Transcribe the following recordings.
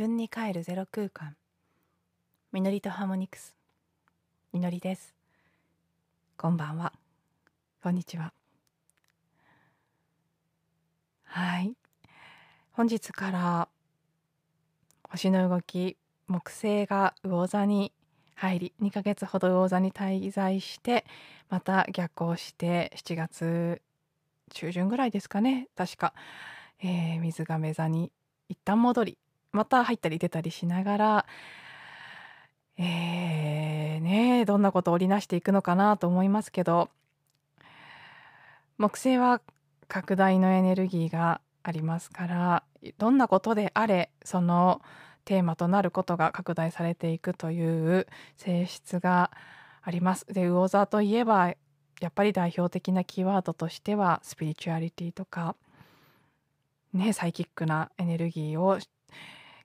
分に帰るゼロ空間。みのりとハーモニクス。みのりです。こんばんは。こんにちは。はい。本日から星の動き木星が魚座に入り2ヶ月ほど魚座に滞在してまた逆行して7月中旬ぐらいですかね。確か、えー、水亀座に一旦戻りまた入ったり出たりしながら、えー、ねどんなことを織りなしていくのかなと思いますけど木星は拡大のエネルギーがありますからどんなことであれそのテーマとなることが拡大されていくという性質があります。で魚座といえばやっぱり代表的なキーワードとしてはスピリチュアリティとかねサイキックなエネルギーを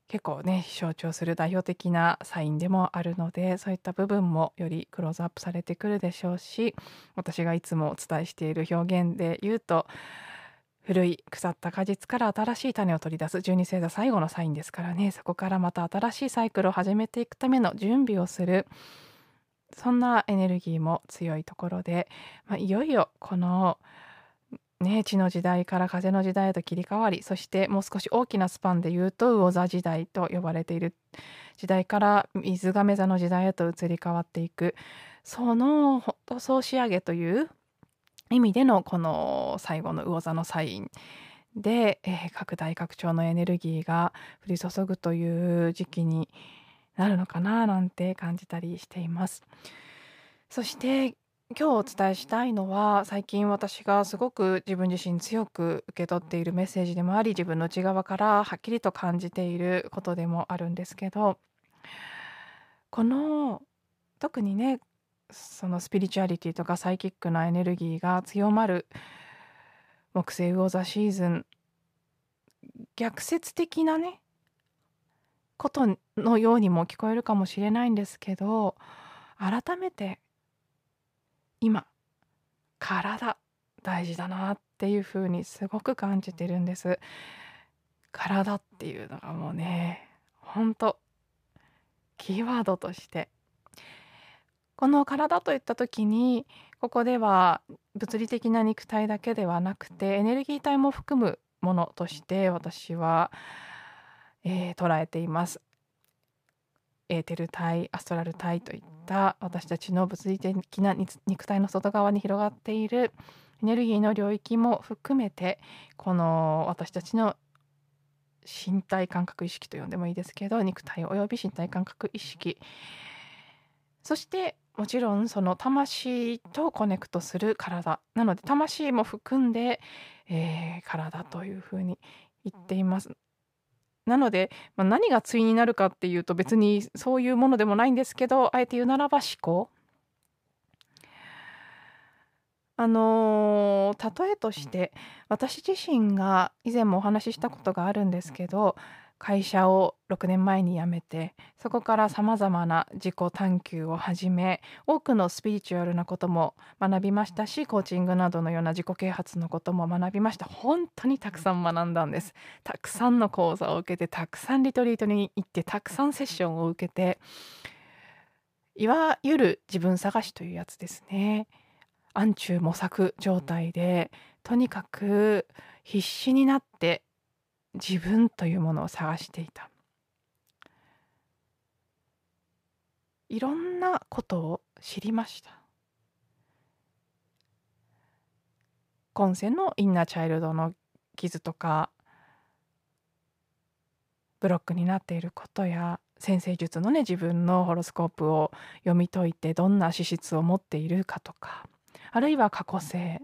結構ね象徴する代表的なサインでもあるのでそういった部分もよりクローズアップされてくるでしょうし私がいつもお伝えしている表現で言うと古い腐った果実から新しい種を取り出す12星座最後のサインですからねそこからまた新しいサイクルを始めていくための準備をする。そんなエネルギーも強いところで、まあ、いよいよこのね、地の時代から風の時代へと切り替わりそしてもう少し大きなスパンで言うと魚座時代と呼ばれている時代から水亀座の時代へと移り変わっていくその総仕上げという意味でのこの最後の魚座のサインで、えー、拡大拡張のエネルギーが降り注ぐという時期になるのかななんて感じたりしています。そして今日お伝えしたいのは最近私がすごく自分自身強く受け取っているメッセージでもあり自分の内側からはっきりと感じていることでもあるんですけどこの特にねそのスピリチュアリティとかサイキックなエネルギーが強まる木星魚座シーズン逆説的なねことのようにも聞こえるかもしれないんですけど改めて今体大事だなっていう風にすごく感じてるんです。体っていうのがもうねほんとキーワードとして。この体といった時にここでは物理的な肉体だけではなくてエネルギー体も含むものとして私は、えー、捉えています。エーテル体アストラル体といった私たちの物理的な肉体の外側に広がっているエネルギーの領域も含めてこの私たちの身体感覚意識と呼んでもいいですけど肉体および身体感覚意識。そしてもちろんその魂とコネクトする体。なので魂も含んで、えー、体というふうに言っています。なので、まあ、何が対になるかっていうと別にそういうものでもないんですけどあえて言うならば思考。あのー、例えとして私自身が以前もお話ししたことがあるんですけど会社を6年前に辞めてそこからさまざまな自己探求を始め多くのスピリチュアルなことも学びましたしコーチングなどのような自己啓発のことも学びました。本当にたくさん学んだんです。たくさんの講座を受けてたくさんリトリートに行ってたくさんセッションを受けていわゆる自分探しというやつですね。暗中模索状態でとにかく必死になって自分というものを探していた。いろんなことを知りました。今世のインナーチャイルドの傷とかブロックになっていることや先生術のね自分のホロスコープを読み解いてどんな資質を持っているかとかあるいは過去性。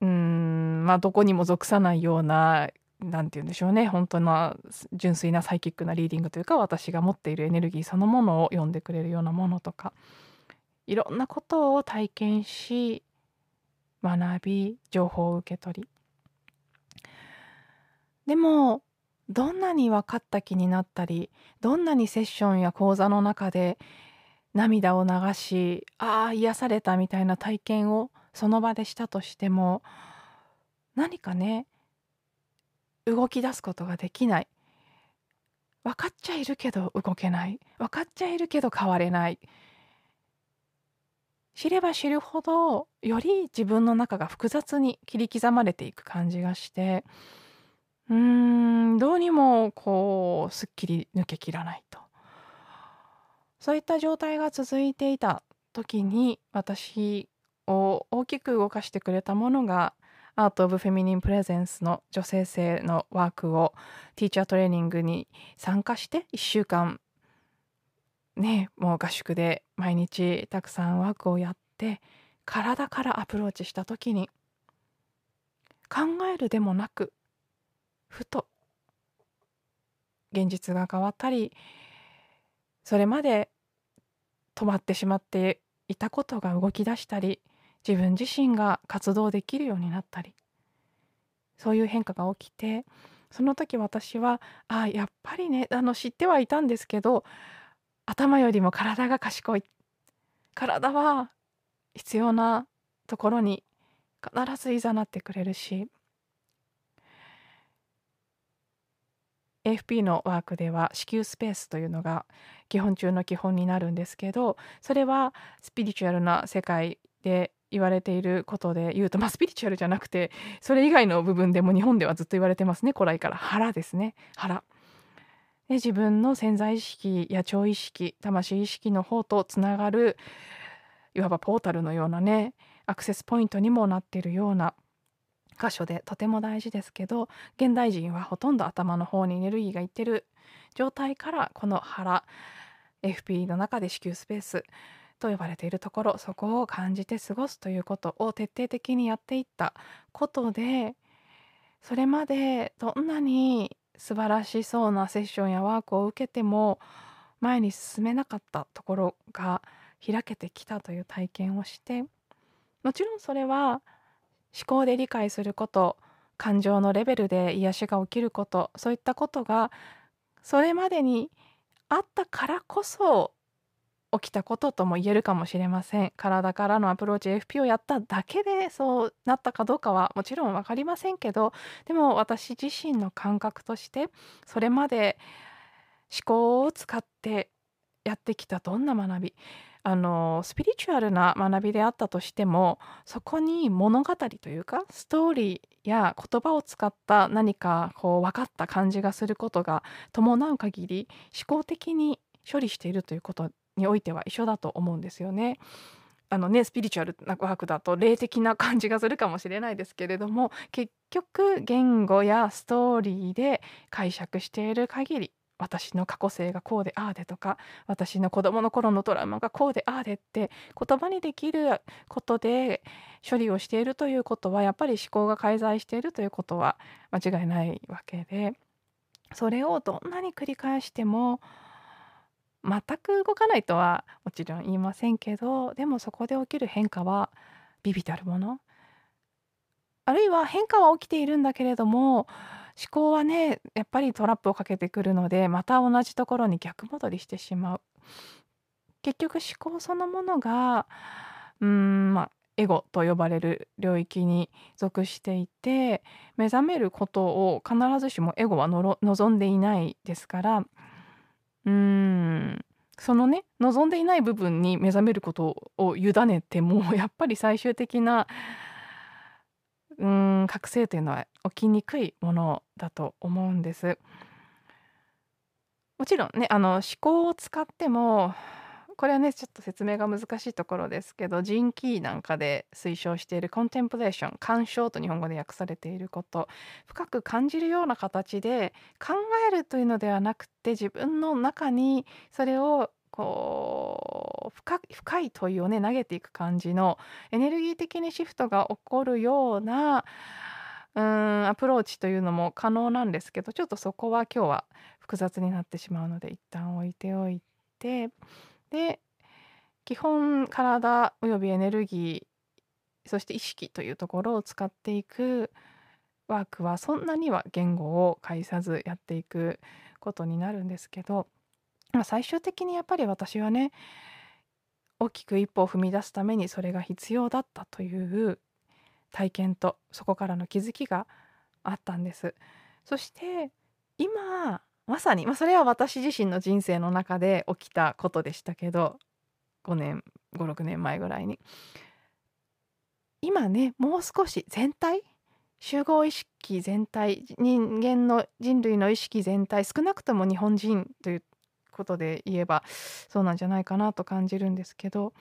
うん。まあどこにも属さないような何て言うんでしょうね。本当の純粋なサイキックなリーディングというか私が持っているエネルギーそのものを読んでくれるようなものとかいろんなことを体験し学び情報を受け取り。でもどんなに分かった気になったりどんなにセッションや講座の中で涙を流しああ癒されたみたいな体験をその場でしたとしても何かね動き出すことができない。分かっちゃいるけど動けない。分かっちゃいるけど変われない。知れば知るほどより自分の中が複雑に切り刻まれていく感じがして。うーんどうにもこうすっきり抜けきらないと。そういった状態が続いていた時に私を大きく動かしてくれたものがアート・オブ・フェミニン・プレゼンスの女性性のワークをティーチャートレーニングに参加して1週間ねもう合宿で毎日たくさんワークをやって体からアプローチした時に考えるでもなくふと現実が変わったりそれまで止まってしまっていたことが動き出したり自分自身が活動できるようになったりそういう変化が起きてその時私はあやっぱりねあの知ってはいたんですけど頭よりも体が賢い。体は必要なところに必ずいざなってくれるし AFP のワークでは子宮スペースというのが基本中の基本になるんですけどそれはスピリチュアルな世界で言われていることで言うとまあスピリチュアルじゃなくてそれ以外の部分でも日本ではずっと言われてますね。古来から。腹ですね。腹。で自分の潜在意識や超意識魂意識の方とつながるいわばポータルのようなねアクセスポイントにもなっているような箇所でとても大事ですけど現代人はほとんど頭の方にエネルギーがいってる状態からこの腹 FP の中で子宮スペースと呼ばれているところそこを感じて過ごすということを徹底的にやっていったことでそれまでどんなに素晴らしそうなセッションやワークを受けても前に進めなかったところが開けてきたという体験をしてもちろんそれは思考で理解すること感情のレベルで癒しが起きることそういったことがそれまでにあったからこそ起きたこととも言えるかもしれません。体からのアプローチ FP をやっただけでそうなったかどうかはもちろん分かりませんけどでも私自身の感覚としてそれまで思考を使ってやってきたどんな学びあのスピリチュアルな学びであったとしてもそこに物語というかストーリーや言葉を使った何かこう分かった感じがすることが伴う限り思考的に処理しているということにおいては一緒だと思うんですよね。あのねスピリチュアルなワークだと霊的な感じがするかもしれないですけれども結局言語やストーリーで解釈している限り私の過去性がこうでああでとか私の子供の頃のトラウマがこうでああでって言葉にできることで処理をしているということはやっぱり思考が介在しているということは間違いないわけでそれをどんなに繰り返しても全く動かないとはもちろん言いませんけどでもそこで起きる変化はビビたるもの。あるいは変化は起きているんだけれども思考はねやっぱりトラップをかけてくるのでまた同じところに逆戻りしてしまう。結局思考そのものがうーんまあエゴと呼ばれる領域に属していて目覚めることを必ずしもエゴは望んでいないですからうーんそのね望んでいない部分に目覚めることを委ねてもやっぱり最終的なうん覚醒というのは起きにくいものだと思うんです。もちろんねあの思考を使ってもこれはねちょっと説明が難しいところですけどジン・キーなんかで推奨しているコンテンプレーション鑑賞と日本語で訳されていること。深く感じるような形で考えるというのではなくて自分の中にそれをこう深深い問いをね投げていく感じのエネルギー的にシフトが起こるようなうんアプローチというのも可能なんですけどちょっとそこは今日は複雑になってしまうので一旦置いておいて。で基本体およびエネルギーそして意識というところを使っていくワークはそんなには言語を介さずやっていくことになるんですけどまあ、最終的にやっぱり私はね大きく一歩を踏み出すためにそれが必要だったという体験とそこからの気づきがあったんです。そして今まさに、まあ、それは私自身の人生の中で起きたことでしたけど5年56年前ぐらいに今ねもう少し全体集合意識全体人間の人類の意識全体少なくとも日本人ということで言えばそうなんじゃないかなと感じるんですけど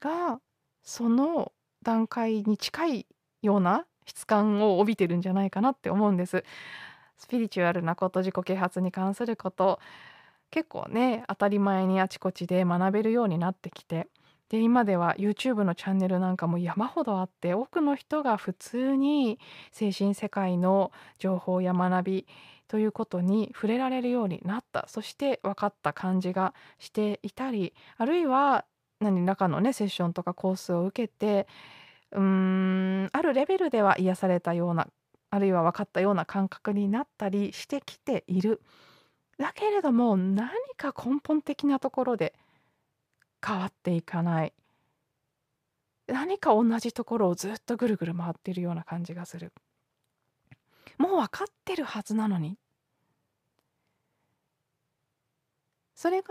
がその段階に近いような質感を帯びてるんじゃないかなって思うんです。スピリチュアルなこと自己啓発に関すること結構ね当たり前にあちこちで学べるようになってきてで今では YouTube のチャンネルなんかも山ほどあって多くの人が普通に精神世界の情報や学びということに触れられるようになった。そして分かった感じがしていたりあるいは何らかのねセッションとかコースを受けてうーんあるレベルでは癒されたようなあるいは分かったような感覚になったりしてきている。だけれども何か根本的なところで変わっていかない何か同じところをずっとぐるぐる回っているような感じがする。もう分かってるはずなのにそれが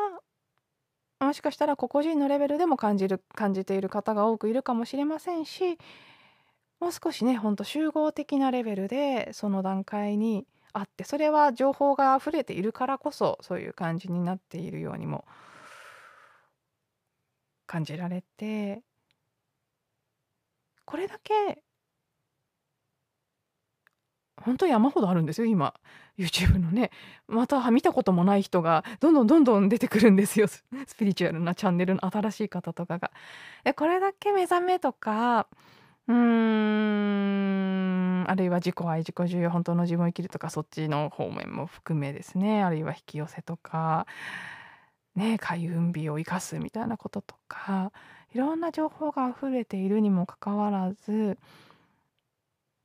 もしかしたら個々人のレベルでも感じる感じている方が多くいるかもしれませんしもう少しねほんと集合的なレベルでその段階にあってそれは情報が溢れているからこそそういう感じになっているようにも感じられて。これだけ本当山ほどあるんですよ今。YouTube のね。また見たこともない人がどんどんどんどん出てくるんですよ。スピリチュアルなチャンネルの新しい方とかが。でこれだけ目覚めとかうん。あるいは自己愛自己重要本当の自分を生きるとかそっちの方面も含めですね。あるいは引き寄せとかね開運日を生かすみたいなこととかいろんな情報が溢れているにもかかわらず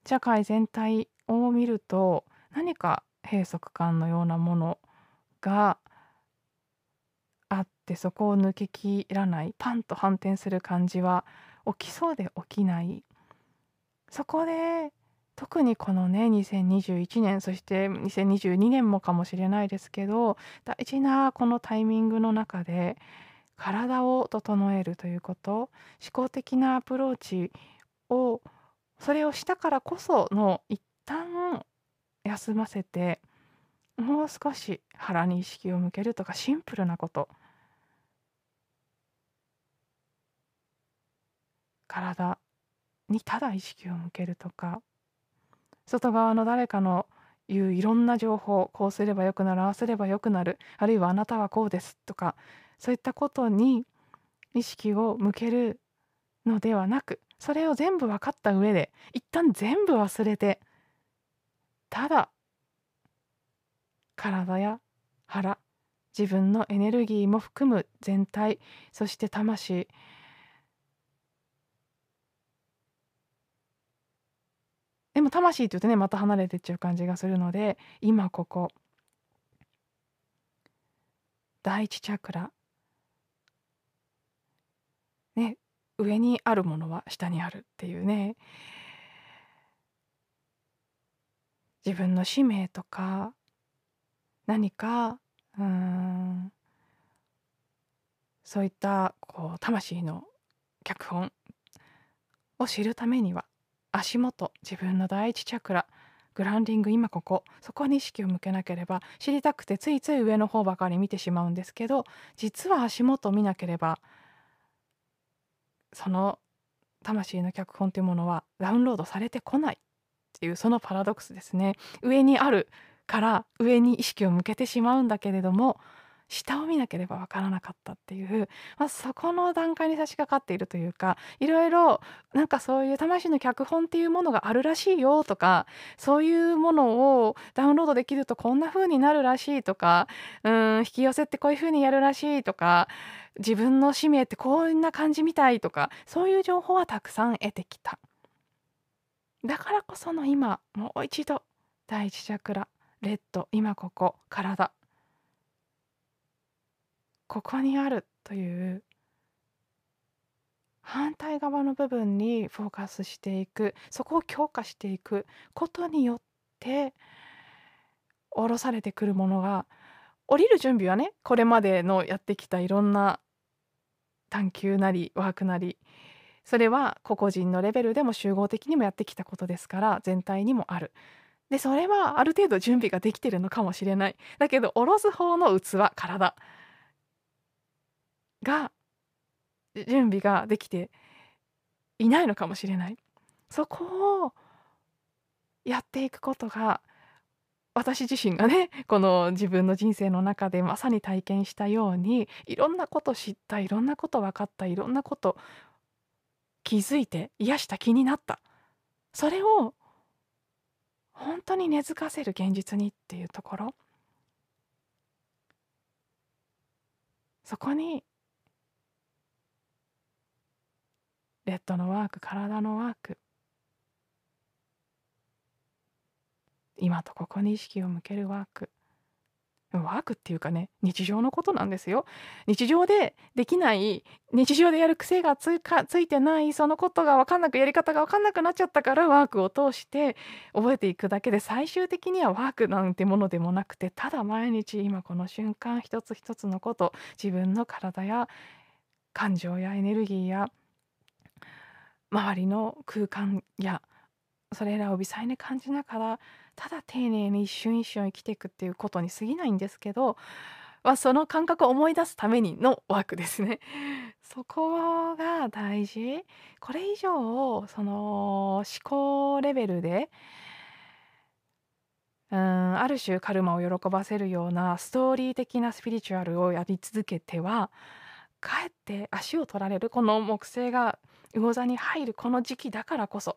社会全体を見ると何か閉塞感のようなものがあってそこを抜けきらないパンと反転する感じは起きそうで起きないそこで特にこのね2021年そして2022年もかもしれないですけど大事なこのタイミングの中で体を整えるということ思考的なアプローチをそれをしたからこその一旦休ませてもう少し腹に意識を向けるとかシンプルなこと。体にただ意識を向けるとか外側の誰かの言ういろんな情報こうすればよくなるああすればよくなるあるいはあなたはこうですとかそういったことに意識を向けるのではなくそれを全部分かった上で一旦全部忘れてただ体や腹自分のエネルギーも含む全体そして魂でも魂って言うとねまた離れてっちゃう感じがするので今ここ第一チャクラね上にあるものは下にあるっていうね。自分の使命とか何かうんそういったこう魂の脚本を知るためには足元自分の第一チャクラグランディング今ここそこに意識を向けなければ知りたくてついつい上の方ばかり見てしまうんですけど実は足元を見なければその魂の脚本というものはダウンロードされてこないっていうそのパラドックスですね。上にあるから上に意識を向けてしまうんだけれども下を見なければわからなかったっていう、まあ、そこの段階に差し掛かっているというかいろいろなんかそういう魂の脚本っていうものがあるらしいよとかそういうものをダウンロードできるとこんな風になるらしいとかうん引き寄せってこういう風にやるらしいとか自分の使命ってこんな感じみたいとかそういう情報はたくさん得てきた。だからこその今もう一度第一チャクラレッド今ここ体ここにあるという反対側の部分にフォーカスしていくそこを強化していくことによって下ろされてくるものが降りる準備はねこれまでのやってきたいろんな探求なりワークなりそれは個々人のレベルでも集合的にもやってきたことですから全体にもある。でそれはある程度準備ができてるのかもしれない。だけど下ろす方の器体が準備ができていないのかもしれない。そこをやっていくことが私自身がねこの自分の人生の中でまさに体験したようにいろんなこと知ったいろんなこと分かったいろんなこと気づいて癒した気になったそれを本当に根付かせる現実にっていうところそこにレッドのワーク体のワーク。今とここに意識を向けるワーク。ワークっていうかね日常のことなんですよ。日常でできない日常でやる癖がつかついてないそのことが分かんなくやり方が分かんなくなっちゃったからワークを通して覚えていくだけで最終的にはワークなんてものでもなくてただ毎日今この瞬間一つ一つのこと自分の体や感情やエネルギーや周りの空間やそれらを微細に感じながらただ丁寧に一瞬一瞬生きていくっていうことに過ぎないんですけど、まあ、その感覚を思い出すためにのワークですね。そこが大事これ以上その思考レベルでうんある種カルマを喜ばせるようなストーリー的なスピリチュアルをやり続けてはかえって足を取られるこの木星が魚座に入るこの時期だからこそ。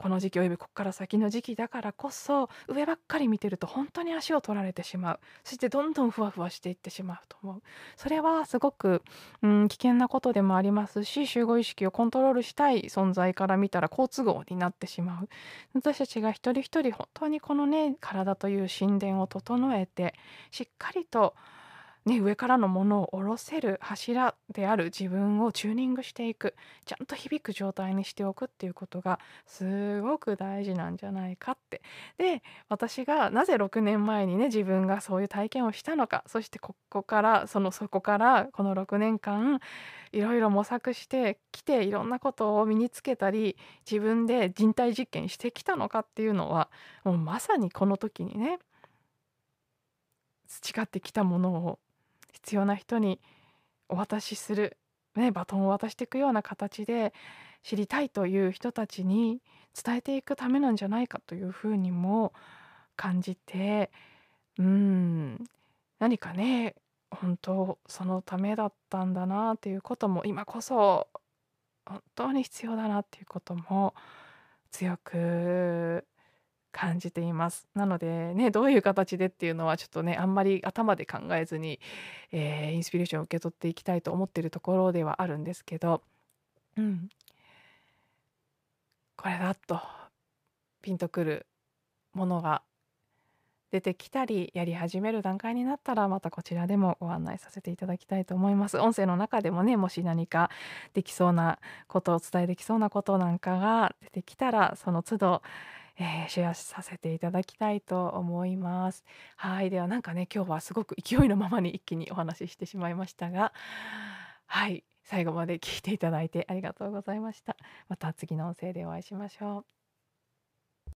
この時期およびここから先の時期だからこそ上ばっかり見てると本当に足を取られてしまう。そしてどんどんふわふわしていってしまうと思う。それはすごく、うん、危険なことでもありますし集合意識をコントロールしたい存在から見たら好都合になってしまう。私たちが一人一人本当にこのね体という神殿を整えてしっかりとね、上からのものを下ろせる柱である自分をチューニングしていくちゃんと響く状態にしておくっていうことがすごく大事なんじゃないかって。で私がなぜ6年前にね自分がそういう体験をしたのかそしてここからそのそこからこの6年間いろいろ模索してきていろんなことを身につけたり自分で人体実験してきたのかっていうのはもうまさにこの時にね培ってきたものを必要な人にお渡しする、ね、バトンを渡していくような形で知りたいという人たちに伝えていくためなんじゃないかというふうにも感じてうん何かね本当そのためだったんだなっていうことも今こそ本当に必要だなっていうことも強く感じています。なのでねどういう形でっていうのはちょっとねあんまり頭で考えずに、えー、インスピレーションを受け取っていきたいと思っているところではあるんですけど、うん、これだとピンとくるものが出てきたりやり始める段階になったらまたこちらでもご案内させていただきたいと思います。音声の中でもねもし何かできそうなことをお伝えできそうなことなんかが出てきたらその都度えー、シェアさせていただきたいと思います。はいではなんかね今日はすごく勢いのままに一気にお話ししてしまいましたがはい最後まで聞いていただいてありがとうございました。また次の音声でお会いしましょう。